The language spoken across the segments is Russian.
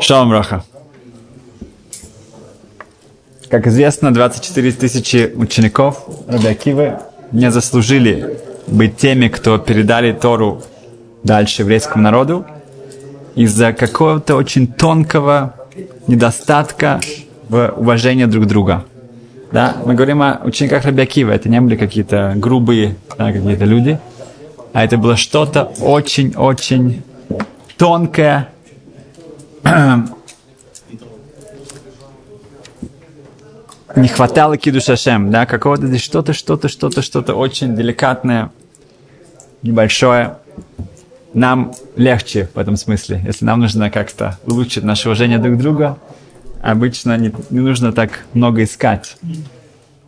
Шалом Раха. Как известно, 24 тысячи учеников Рабиакивы не заслужили быть теми, кто передали Тору дальше еврейскому народу из-за какого-то очень тонкого недостатка в уважении друг друга. Да, мы говорим о учениках Рабиакива, это не были какие-то грубые да, какие-то люди, а это было что-то очень-очень тонкое, не хватало киду шашем, да, какого-то здесь что-то, что-то, что-то, что-то очень деликатное, небольшое. Нам легче в этом смысле. Если нам нужно как-то улучшить наше уважение друг к другу, обычно не, не нужно так много искать.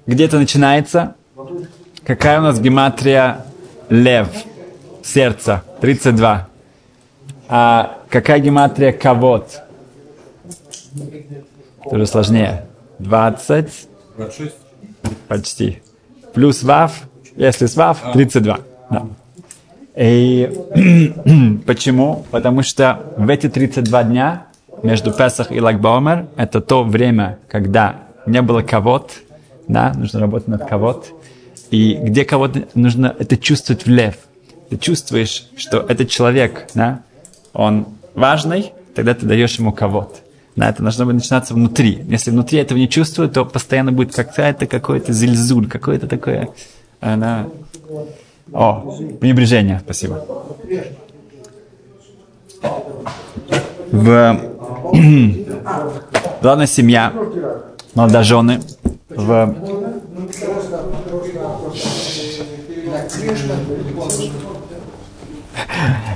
Где это начинается? Какая у нас гематрия лев? Сердце. 32. А какая гематрия кавод? Тоже сложнее. 20. 26. Почти. Плюс вав, если с вав, 32. Да. И почему? Потому что в эти 32 дня между Песах и Лагбаумер это то время, когда не было кого-то, да, нужно работать над кого-то, и где кого-то нужно это чувствовать в лев. Ты чувствуешь, что этот человек, да, он важный, тогда ты даешь ему кого-то. Да, это должно быть начинаться внутри. Если внутри этого не чувствуют, то постоянно будет какая-то какой-то зельзуль, какое-то такое... Она... О, пренебрежение, спасибо. В... Главная семья, молодожены, в...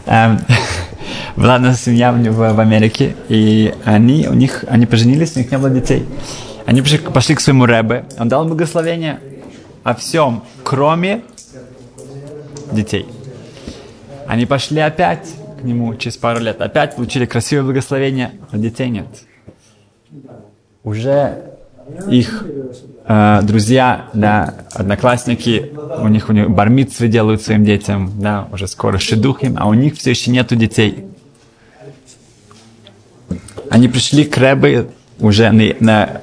Um, была одна семья в, в Америке, и они, у них, они поженились, у них не было детей. Они пошли, пошли к своему рэбе, он дал благословение о всем, кроме детей. Они пошли опять к нему через пару лет, опять получили красивое благословение, а детей нет. Уже их э, друзья, да, одноклассники, у них у них бармитсвы делают своим детям, да, уже скоро шедух а у них все еще нету детей. Они пришли к Рэбе уже на, на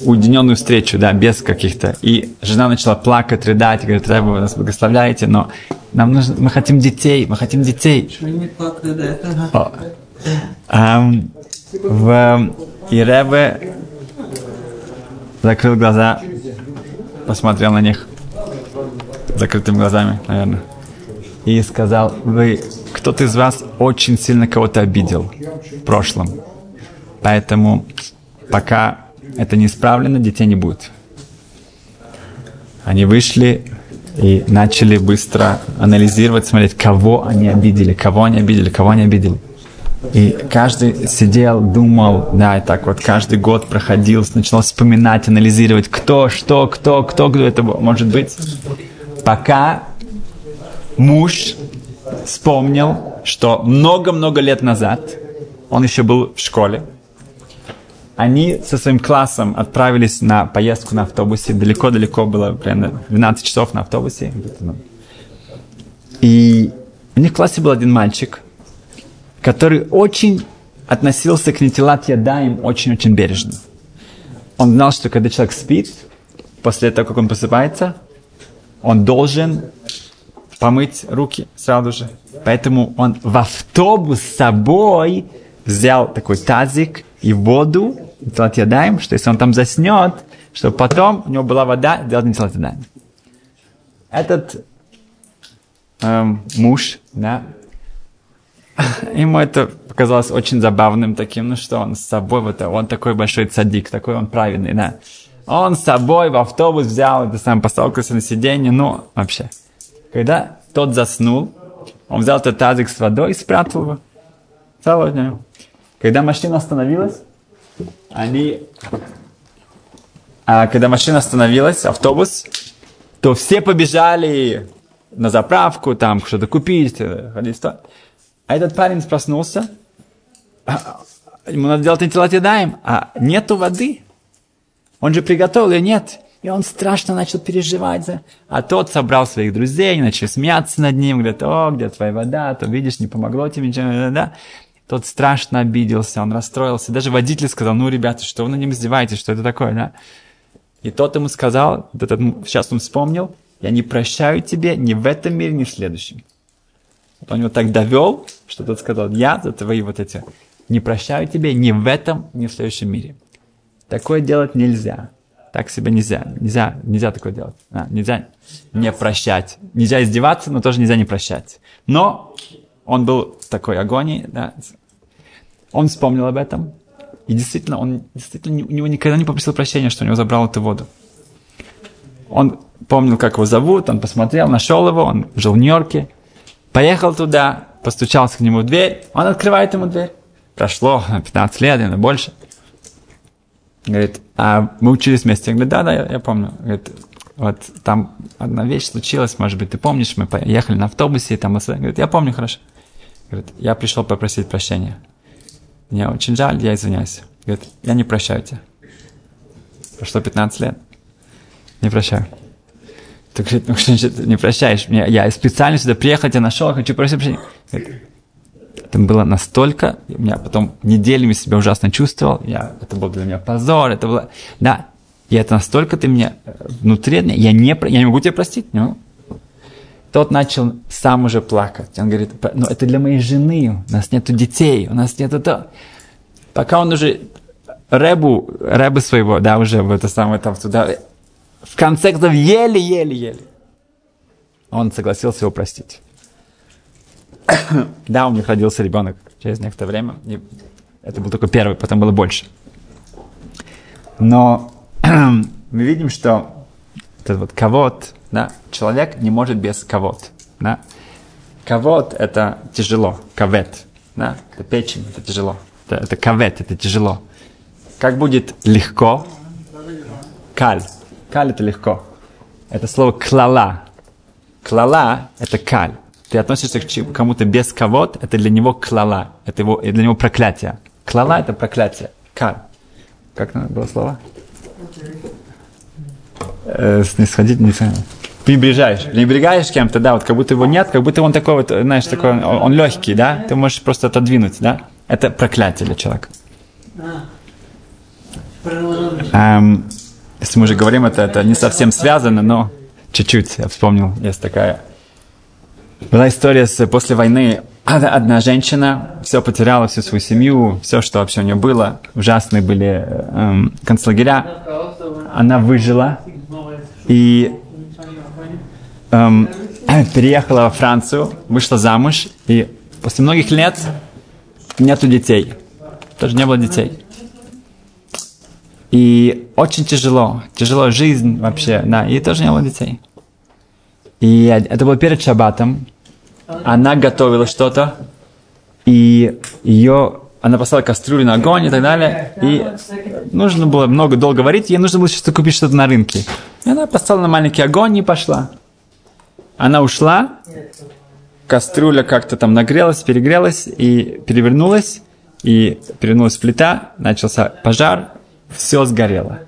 уединенную встречу, да, без каких-то. И жена начала плакать, рыдать, говорит, Рэбе, вы нас благословляете, но нам нужно, мы хотим детей, мы хотим детей. О. Um, в, и Рэбе закрыл глаза, посмотрел на них закрытыми глазами, наверное, и сказал, вы, кто-то из вас очень сильно кого-то обидел в прошлом. Поэтому пока это не исправлено, детей не будет. Они вышли и начали быстро анализировать, смотреть, кого они обидели, кого они обидели, кого они обидели. И каждый сидел, думал, да, и так вот каждый год проходил, начал вспоминать, анализировать, кто, что, кто, кто, кто это может быть. Пока муж вспомнил, что много-много лет назад он еще был в школе, они со своим классом отправились на поездку на автобусе. Далеко-далеко было, примерно 12 часов на автобусе. И у них в классе был один мальчик, который очень относился к нетилат ядаем очень-очень бережно. Он знал, что когда человек спит, после того, как он просыпается, он должен помыть руки сразу же. Поэтому он в автобус с собой взял такой тазик и воду, Нитилат Ядаем, что если он там заснет, чтобы потом у него была вода, делать Нитилат Ядаем. Этот эм, муж, да, ему это показалось очень забавным таким, ну что он с собой, вот он такой большой цадик, такой он правильный, да. Он с собой в автобус взял, это сам поставил на сиденье, ну, вообще. Когда тот заснул, он взял этот тазик с водой и спрятал его. Целый Когда машина остановилась, они... А когда машина остановилась, автобус, то все побежали на заправку, там что-то купить, э, ходить А этот парень проснулся, а, ему надо делать антилатидаем, а нету воды. Он же приготовил ее, нет. И он страшно начал переживать. За... А тот собрал своих друзей, начали смеяться над ним, говорят, о, где твоя вода, то видишь, не помогло тебе ничего, да. Тот страшно обиделся, он расстроился. Даже водитель сказал, ну, ребята, что вы на ним издеваетесь, что это такое, да? И тот ему сказал, этот, сейчас он вспомнил, я не прощаю тебе ни в этом мире, ни в следующем. Вот он его так довел, что тот сказал, я за твои вот эти, не прощаю тебе ни в этом, ни в следующем мире. Такое делать нельзя. Так себя нельзя. Нельзя, нельзя такое делать. А, нельзя не прощать. Нельзя издеваться, но тоже нельзя не прощать. Но он был в такой агонии, да. Он вспомнил об этом. И действительно, он действительно у него никогда не попросил прощения, что у него забрал эту воду. Он помнил, как его зовут, он посмотрел, нашел его, он жил в Нью-Йорке, поехал туда, постучался к нему в дверь, он открывает ему дверь. Прошло 15 лет, или больше. Говорит, а мы учились вместе. Я говорю, да, да, я, я помню. Говорит, вот там одна вещь случилась, может быть, ты помнишь, мы поехали на автобусе, и там... Говорит, я помню хорошо. Говорит, я пришел попросить прощения. Мне очень жаль, я извиняюсь. Говорит, я не прощаю тебя. Прошло 15 лет. Не прощаю. Ты говорит, ну что значит не прощаешь? Мне, я специально сюда приехал, тебя нашел, хочу просить прощения. Говорит, это было настолько, я потом неделями себя ужасно чувствовал, я, это был для меня позор, это было, да, и это настолько ты мне э, внутри, я не, я не могу тебя простить, ну. Тот начал сам уже плакать. Он говорит, ну это для моей жены, у нас нету детей, у нас нету то. Пока он уже Рэбу, Рэбу своего, да, уже в это самое там туда, в конце концов, еле-еле-еле. Он согласился его простить. да, у них родился ребенок через некоторое время. И это был только первый, потом было больше. Но мы видим, что этот вот ковод, да, человек не может без ковод. Да. Ковод – это тяжело, кавет, да, это печень, это тяжело. Это, это кавет, это тяжело. Как будет легко? Каль. Каль – это легко. Это слово клала. Клала – это каль ты относишься к кому-то без кого это для него клала, это его, для него проклятие. Клала это проклятие. Кар. Как было слово? Э, снисходить, не знаю. Пренебрежаешь. Пренебрегаешь кем-то, да, вот как будто его нет, как будто он такой вот, знаешь, такой, он, он легкий, да, ты можешь просто отодвинуть, да. Это проклятие для человека. Эм, если мы уже говорим, это, это не совсем связано, но чуть-чуть, я вспомнил, есть такая была история с, после войны. Одна женщина все потеряла, всю свою семью, все, что вообще у нее было. Ужасные были эм, концлагеря. Она выжила и эм, переехала во Францию, вышла замуж, и после многих лет нету детей. Тоже не было детей. И очень тяжело, тяжело жизнь вообще, да, и тоже не было детей. И это было перед шаббатом. Она готовила что-то, и ее она поставила кастрюлю на огонь и так далее. И нужно было много долго варить, ей нужно было что-то купить что-то на рынке. И она поставила на маленький огонь и пошла. Она ушла, кастрюля как-то там нагрелась, перегрелась и перевернулась, и перевернулась плита, начался пожар, все сгорело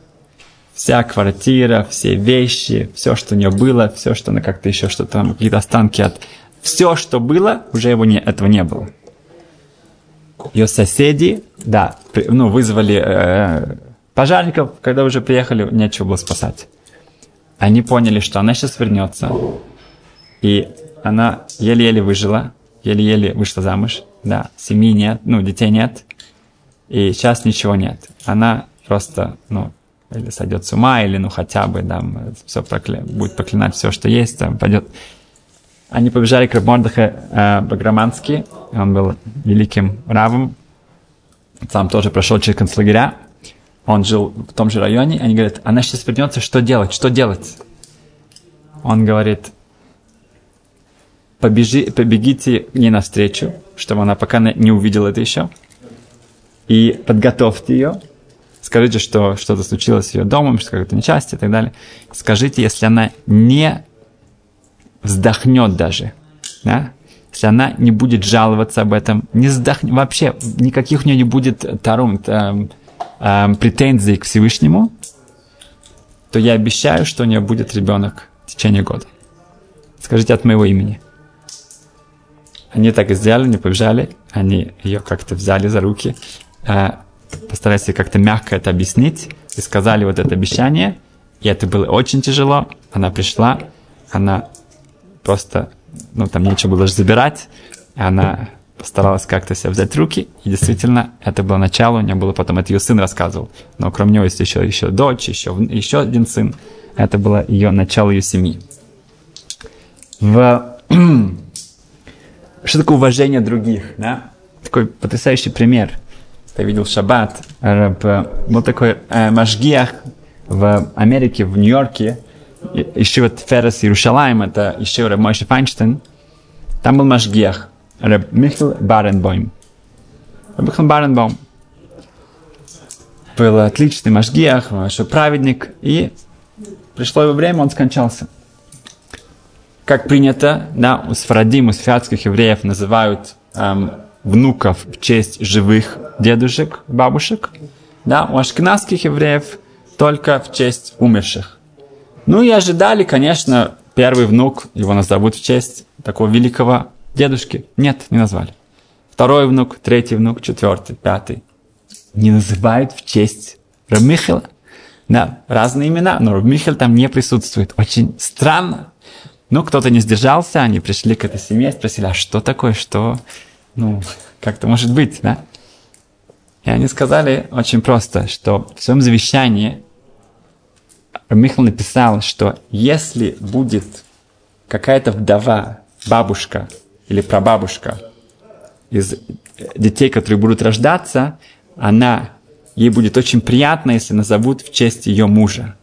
вся квартира, все вещи, все, что у нее было, все, что она как-то еще что-то там, какие-то останки от... Все, что было, уже его не, этого не было. Ее соседи, да, при, ну, вызвали э, пожарников, когда уже приехали, нечего было спасать. Они поняли, что она сейчас вернется, и она еле-еле выжила, еле-еле вышла замуж, да, семьи нет, ну, детей нет, и сейчас ничего нет. Она просто, ну, или сойдет с ума, или ну хотя бы да, все прокля... будет проклинать все, что есть, там пойдет. Они побежали к Мордыхе э, Баграмански, он был великим равом, сам тоже прошел через концлагеря, он жил в том же районе, они говорят, она сейчас вернется, что делать, что делать? Он говорит, побежи, побегите к ней навстречу, чтобы она пока не увидела это еще, и подготовьте ее, скажите, что что-то случилось с ее домом, что какое-то несчастье и так далее. Скажите, если она не вздохнет даже, да? если она не будет жаловаться об этом, не вздохнет, вообще никаких у нее не будет тарум, э, э, претензий к Всевышнему, то я обещаю, что у нее будет ребенок в течение года. Скажите от моего имени. Они так и сделали, не побежали. они ее как-то взяли за руки, э, постарались как-то мягко это объяснить, и сказали вот это обещание, и это было очень тяжело. Она пришла, она просто, ну, там нечего было даже забирать, она постаралась как-то себя взять руки, и действительно, это было начало, у нее было потом, это ее сын рассказывал, но кроме него есть еще, еще дочь, еще, еще один сын, это было ее начало ее семьи. В... Что такое уважение других, да? Такой потрясающий пример. Я видел шаббат, был такой э, Машгиах в Америке, в Нью-Йорке, еще вот Феррес Иерушалайм, это еще Раб Мойши Файнштейн, там был Машгиах, Раб Михаил Баренбойм. Раб Михаил Баренбойм был отличный Машгиах, большой праведник, и пришло его время, он скончался. Как принято, да, у сфарадим, сфиатских евреев называют эм, внуков в честь живых дедушек, бабушек, да, у ашкенадских евреев только в честь умерших. Ну и ожидали, конечно, первый внук, его назовут в честь такого великого дедушки. Нет, не назвали. Второй внук, третий внук, четвертый, пятый. Не называют в честь Рамихила. Да, разные имена, но Рамихил там не присутствует. Очень странно. Ну, кто-то не сдержался, они пришли к этой семье, спросили, а что такое, что, ну, как это может быть, да? И они сказали очень просто, что в своем завещании Михаил написал, что если будет какая-то вдова, бабушка или прабабушка из детей, которые будут рождаться, она, ей будет очень приятно, если назовут в честь ее мужа.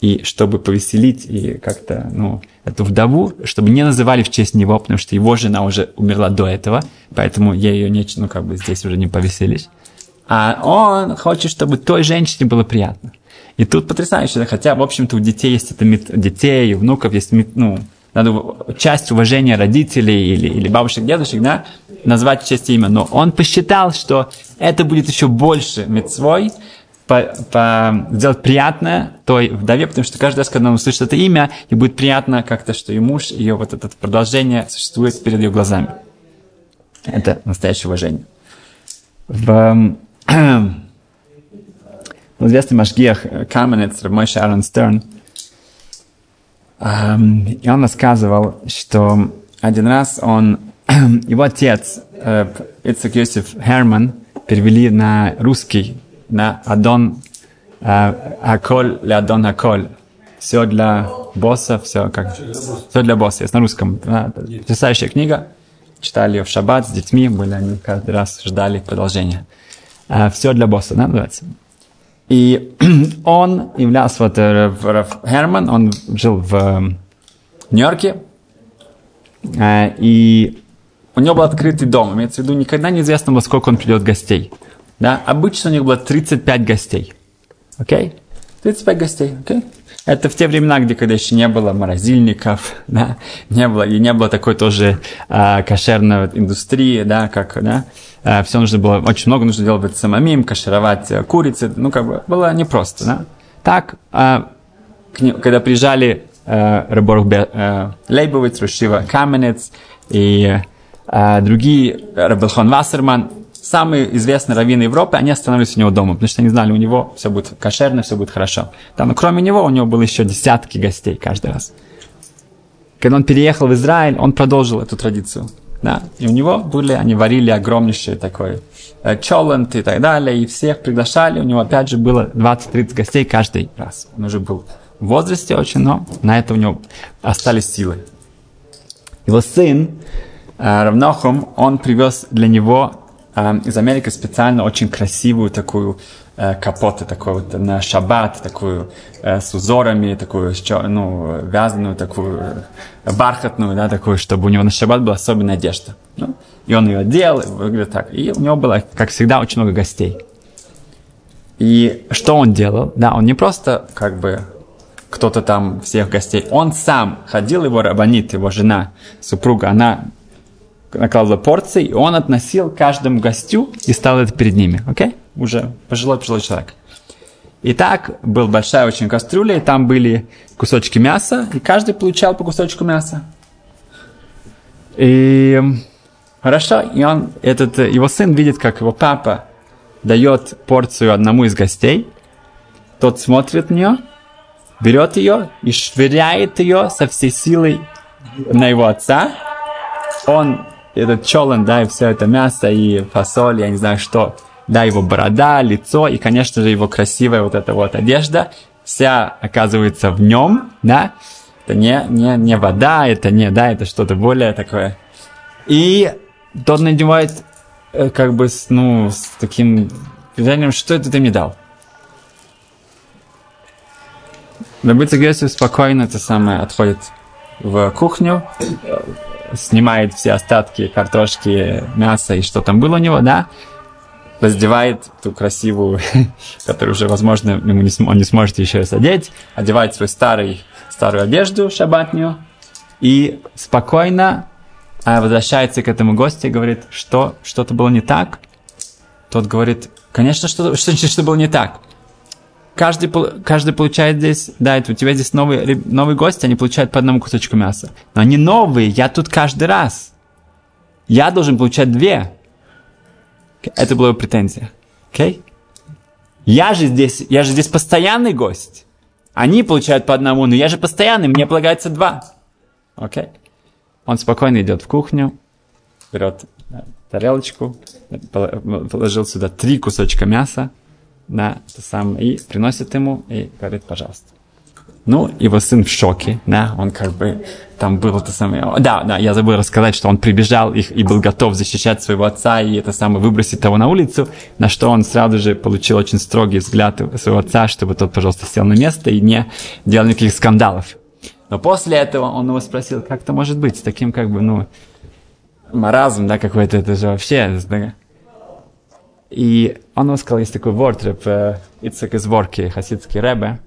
И чтобы повеселить и как-то, ну, эту вдову, чтобы не называли в честь него, потому что его жена уже умерла до этого, поэтому я ее не, ну, как бы здесь уже не повеселишь. А он хочет, чтобы той женщине было приятно. И тут потрясающе, хотя, в общем-то, у детей есть это, детей, у внуков есть, ну, надо часть уважения родителей или, или бабушек, дедушек, да, назвать в честь имя. Но он посчитал, что это будет еще больше мецвой, по, по, сделать приятное той вдове, потому что каждый раз, когда он услышит это имя, ей будет приятно как-то, что ее муж, ее вот это продолжение существует перед ее глазами. Это настоящее уважение. В, известный Машгиах Каменец, Мойши Аарон Стерн, и он рассказывал, что один раз он, его отец, э, Ицек Йосиф Херман, перевели на русский на Адон Аколь для Адон Аколь. Все для босса, все как все для босса. Есть на русском. Потрясающая книга. Читали ее в шаббат с детьми, были они каждый раз ждали продолжения. Все для босса, да, называется. И он являлся вот Раф Херман, он жил в Нью-Йорке, и у него был открытый дом. Имеется в виду, никогда неизвестно было, сколько он придет гостей. Да? Обычно у них было 35 гостей. Окей? Okay? 35 гостей. Окей? Это в те времена, где когда еще не было морозильников, да, не было, и не было такой тоже а, кошерной индустрии, да, как, да, а, все нужно было, очень много нужно делать самим, кашировать а, курицы, ну, как бы, было непросто, да. Так, а, к ним, когда приезжали а, Рыборг а, Лейбовиц, Рушива Каменец и а, другие, Рабелхон Вассерман, самые известные раввины Европы, они остановились у него дома, потому что они знали, у него все будет кошерно, все будет хорошо. Там, но кроме него, у него было еще десятки гостей каждый раз. Когда он переехал в Израиль, он продолжил эту традицию. Да? И у него были, они варили огромнейший такой э, чолент и так далее, и всех приглашали. У него опять же было 20-30 гостей каждый раз. Он уже был в возрасте очень, но на это у него остались силы. Его сын, э, Равнохум, он привез для него из Америки специально очень красивую такую э, капоту, такую вот на шаббат, такую э, с узорами, такую ну, вязаную, такую э, бархатную, да, такую, чтобы у него на шаббат была особенная одежда. Ну, и он ее одел, выглядит так. И у него было, как всегда, очень много гостей. И что он делал? Да, он не просто как бы кто-то там всех гостей. Он сам ходил, его рабанит, его жена, супруга, она накладывала порции, и он относил каждому гостю и ставил это перед ними. Окей? Okay? Уже пожилой-пожилой человек. И так был большая очень кастрюля, и там были кусочки мяса, и каждый получал по кусочку мяса. И Хорошо, и он, этот, э, его сын видит, как его папа дает порцию одному из гостей, тот смотрит на нее, берет ее и швыряет ее со всей силой на его отца. Он, этот челен, да, и все это мясо, и фасоль, я не знаю что, да, его борода, лицо, и, конечно же, его красивая вот эта вот одежда, вся оказывается в нем, да, это не, не, не вода, это не, да, это что-то более такое. И тот надевает э, как бы, с, ну, с таким движением, что это ты мне дал? Добытый Гесу спокойно это самое отходит в кухню, снимает все остатки картошки, мяса и что там было у него, да, раздевает ту красивую, которую уже, возможно, ему не, он не сможет еще раз одеть, одевает свою старый, старую одежду шабатнюю и спокойно а возвращается к этому гостю и говорит, что что-то было не так. Тот говорит, конечно, что, что, что было не так. Каждый, каждый получает здесь, да, это у тебя здесь новый, новый гость, они получают по одному кусочку мяса. Но они новые, я тут каждый раз. Я должен получать две. Это была претензия. Okay? Я же здесь, я же здесь постоянный гость. Они получают по одному, но я же постоянный, мне полагается два. Окей? Okay? Он спокойно идет в кухню, берет тарелочку, положил сюда три кусочка мяса, да, это сам, и приносит ему, и говорит, пожалуйста. Ну, его сын в шоке, да, он как бы, там был это самое, да, да, я забыл рассказать, что он прибежал их и был готов защищать своего отца и это самое, выбросить его на улицу, на что он сразу же получил очень строгий взгляд своего отца, чтобы тот, пожалуйста, сел на место и не делал никаких скандалов. Но после этого он его спросил, как это может быть, с таким как бы, ну, маразм, да, какой-то, это же вообще, да. И он ему сказал, есть такой вортреп, э, Ицек из Ворки, хасидский рэбе.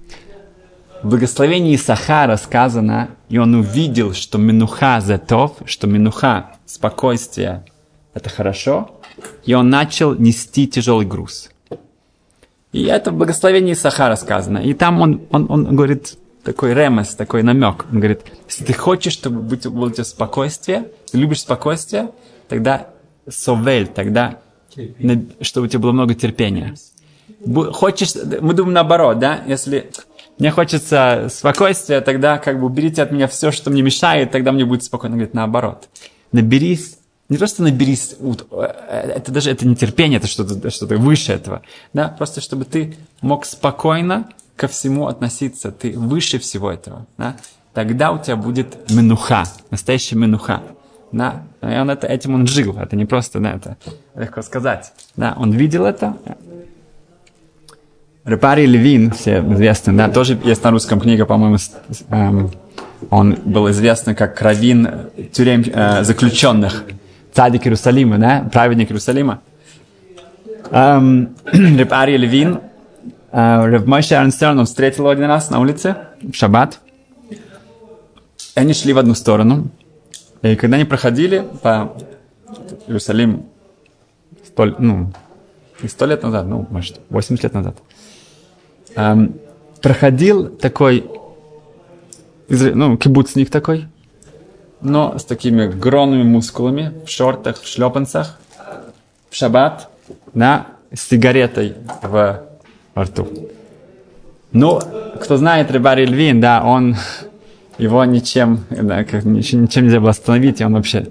В благословении Сахара сказано, и он увидел, что минуха затов, что минуха, спокойствие, это хорошо, и он начал нести тяжелый груз. И это в благословении Сахара сказано. И там он, он, он говорит, такой ремес, такой намек. Он говорит, если ты хочешь, чтобы быть, было у тебя спокойствие, ты любишь спокойствие, тогда совель, тогда чтобы у тебя было много терпения. Хочешь, мы думаем наоборот, да, если мне хочется спокойствия, тогда как бы уберите от меня все, что мне мешает, тогда мне будет спокойно. Он говорит, наоборот. Наберись, не просто наберись, э, это даже это не терпение, это что-то что выше этого, да, просто чтобы ты мог спокойно ко всему относиться, ты выше всего этого, да, тогда у тебя будет менуха, настоящая менуха. Да, и он это, этим он жил, это не просто, да, это легко сказать. Да, он видел это. Репари Левин, все известны, да, тоже есть на русском книга, по-моему, эм, он был известен как раввин тюрем э, заключенных, цадик Иерусалима, да, праведник Иерусалима. Эм, Репари Левин, Рав Мойша Арнстерн, он встретил его один раз на улице, в шаббат. Они шли в одну сторону. И когда они проходили по Иерусалим сто, ну, сто лет назад, ну, может, 80 лет назад, эм, проходил такой, ну, кибуцник такой, но с такими огромными мускулами, в шортах, в шлепанцах, в шаббат, да, с сигаретой в во рту. Ну, кто знает Рыбари Львин, да, он, его ничем, да, как, ничем, ничем нельзя было остановить, и он вообще...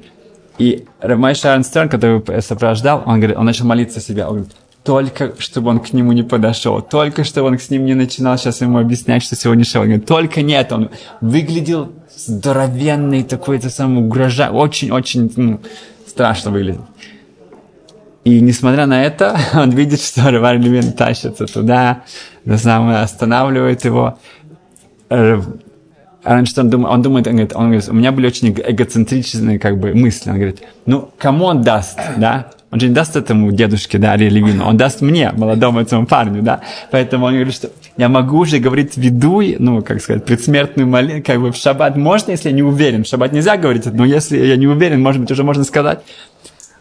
И Рамай Шарнстерн, который сопровождал, он, говорит, он начал молиться себя, он говорит, только чтобы он к нему не подошел, только чтобы он с ним не начинал сейчас ему объяснять, что сегодня шел. Говорит, только нет, он выглядел здоровенный, такой-то самый угрожающий, очень-очень ну, страшно выглядит. И несмотря на это, он видит, что Равар Левин тащится туда, до самое останавливает его. Раньше он думает, он думает, он говорит, он говорит, у меня были очень эгоцентричные как бы мысли. Он говорит, ну, кому он даст, да? Он же не даст этому дедушке, да, Ари Левину, он даст мне, молодому этому парню, да? Поэтому он говорит, что я могу уже говорить виду, ну, как сказать, предсмертную молитву, как бы в шаббат можно, если я не уверен. В шаббат нельзя говорить, но если я не уверен, может быть, уже можно сказать.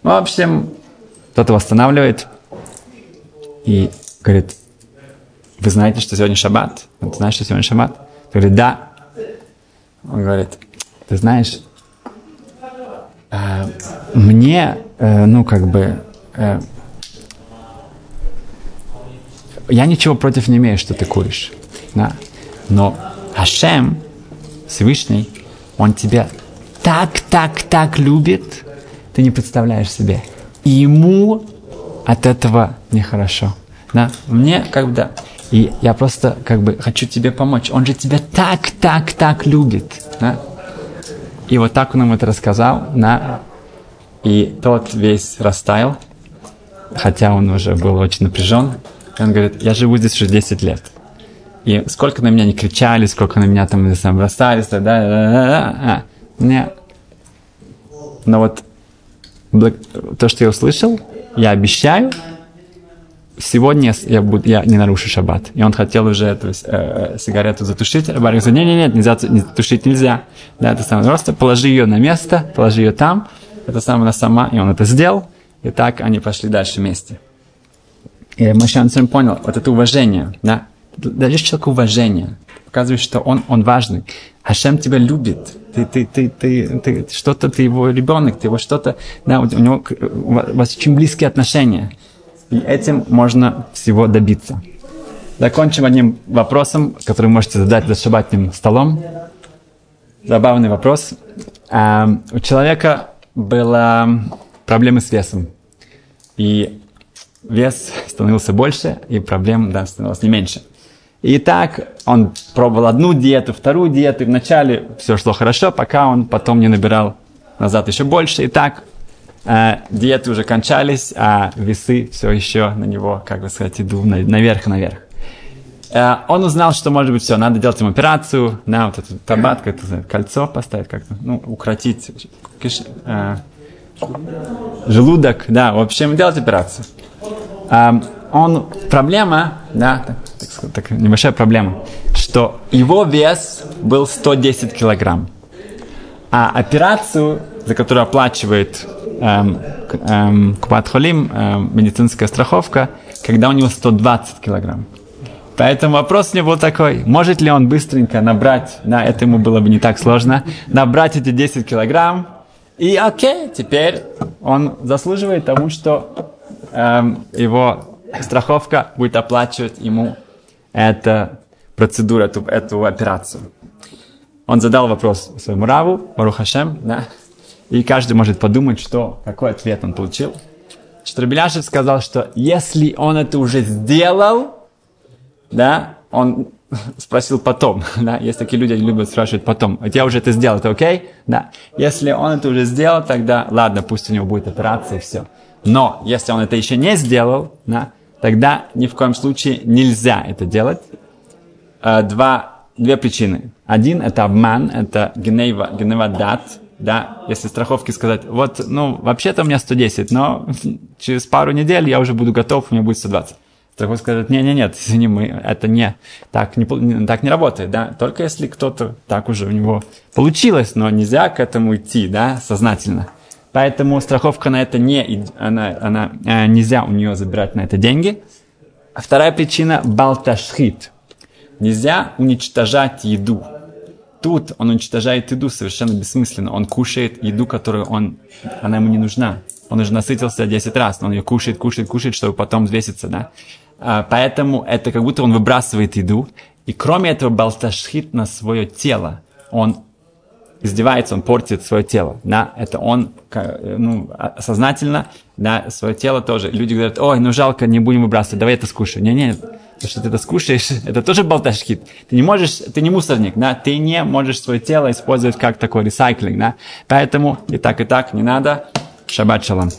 В общем, кто-то восстанавливает и говорит, вы знаете, что сегодня шаббат? Ты знаешь, что сегодня шаббат? Говорит, да. Он говорит, ты знаешь, э, мне, э, ну, как бы, э, я ничего против не имею, что ты куришь. Да? Но Ашем, Всевышний, он тебя так, так, так любит, ты не представляешь себе. И ему от этого нехорошо. Да? Мне как бы да. И я просто как бы хочу тебе помочь. Он же тебя так, так, так любит. Да? И вот так он нам это рассказал. Да? И тот весь растаял, хотя он уже был очень напряжен. И он говорит, я живу здесь уже 10 лет. И сколько на меня не кричали, сколько на меня там, там бросались, да, да, да, да, а, мне... Но вот то, что я услышал, я обещаю, сегодня я, буду, я не нарушу шаббат. И он хотел уже эту э, сигарету затушить. Рабарик говорит, нет-нет-нет, нельзя, не, тушить нельзя. Да, это самое. Просто положи ее на место, положи ее там. Это самое она сама. И он это сделал. И так они пошли дальше вместе. И Машан понял, вот это уважение, да, даешь человеку уважение, показываешь, что он, он важный. Хашем тебя любит. Ты, ты, ты, ты, ты что-то, ты его ребенок, ты его что-то, да, у него, у вас очень близкие отношения. И этим можно всего добиться. Закончим одним вопросом, который вы можете задать за шабатным столом. Забавный вопрос. А, у человека была проблемы с весом. И вес становился больше, и проблем да, становилось не меньше. И так он пробовал одну диету, вторую диету, и вначале все шло хорошо, пока он потом не набирал назад еще больше. И так э, диеты уже кончались, а весы все еще на него, как бы сказать, идут наверх-наверх. Э, он узнал, что, может быть, все, надо делать ему операцию, на вот эту табат, это кольцо поставить как-то, ну, укротить киш, э, желудок, да, в общем, делать операцию. Э, он, проблема, да, так, так, небольшая проблема, что его вес был 110 килограмм. А операцию, за которую оплачивает эм, эм, Купат-Холим, эм, медицинская страховка, когда у него 120 килограмм. Поэтому вопрос у него был такой, может ли он быстренько набрать, да, это ему было бы не так сложно, набрать эти 10 килограмм, и окей, теперь он заслуживает тому, что эм, его страховка будет оплачивать ему эту процедуру, эту, эту операцию. Он задал вопрос своему раву, Барухашем, да, и каждый может подумать, что, какой ответ он получил. Штробеляшев сказал, что если он это уже сделал, да, он спросил потом, да, есть такие люди, они любят спрашивать потом, вот я уже это сделал, это окей? Да. Если он это уже сделал, тогда ладно, пусть у него будет операция и все. Но если он это еще не сделал, да, тогда ни в коем случае нельзя это делать. Э, два, две причины. Один – это обман, это гнева, гнева дат, да, если страховки сказать, вот, ну, вообще-то у меня 110, но через пару недель я уже буду готов, у меня будет 120. Страховка скажет, не, не, нет, извини, мы, это не так, не, так не работает, да, только если кто-то так уже у него получилось, но нельзя к этому идти, да, сознательно. Поэтому страховка на это не, она, она, э, нельзя у нее забирать на это деньги. А вторая причина – балташхит. Нельзя уничтожать еду. Тут он уничтожает еду совершенно бессмысленно. Он кушает еду, которую он, она ему не нужна. Он уже насытился 10 раз, но он ее кушает, кушает, кушает, чтобы потом взвеситься, да. А, поэтому это как будто он выбрасывает еду. И кроме этого, балташхит на свое тело. Он издевается, он портит свое тело. Да? Это он ну, а, сознательно, да, свое тело тоже. Люди говорят, ой, ну жалко, не будем выбрасывать, давай это скушай. Не-не, то, что ты это скушаешь, это тоже болташкит. Ты не можешь, ты не мусорник, да, ты не можешь свое тело использовать как такой ресайклинг, да. Поэтому и так, и так не надо. Шаббат шалом.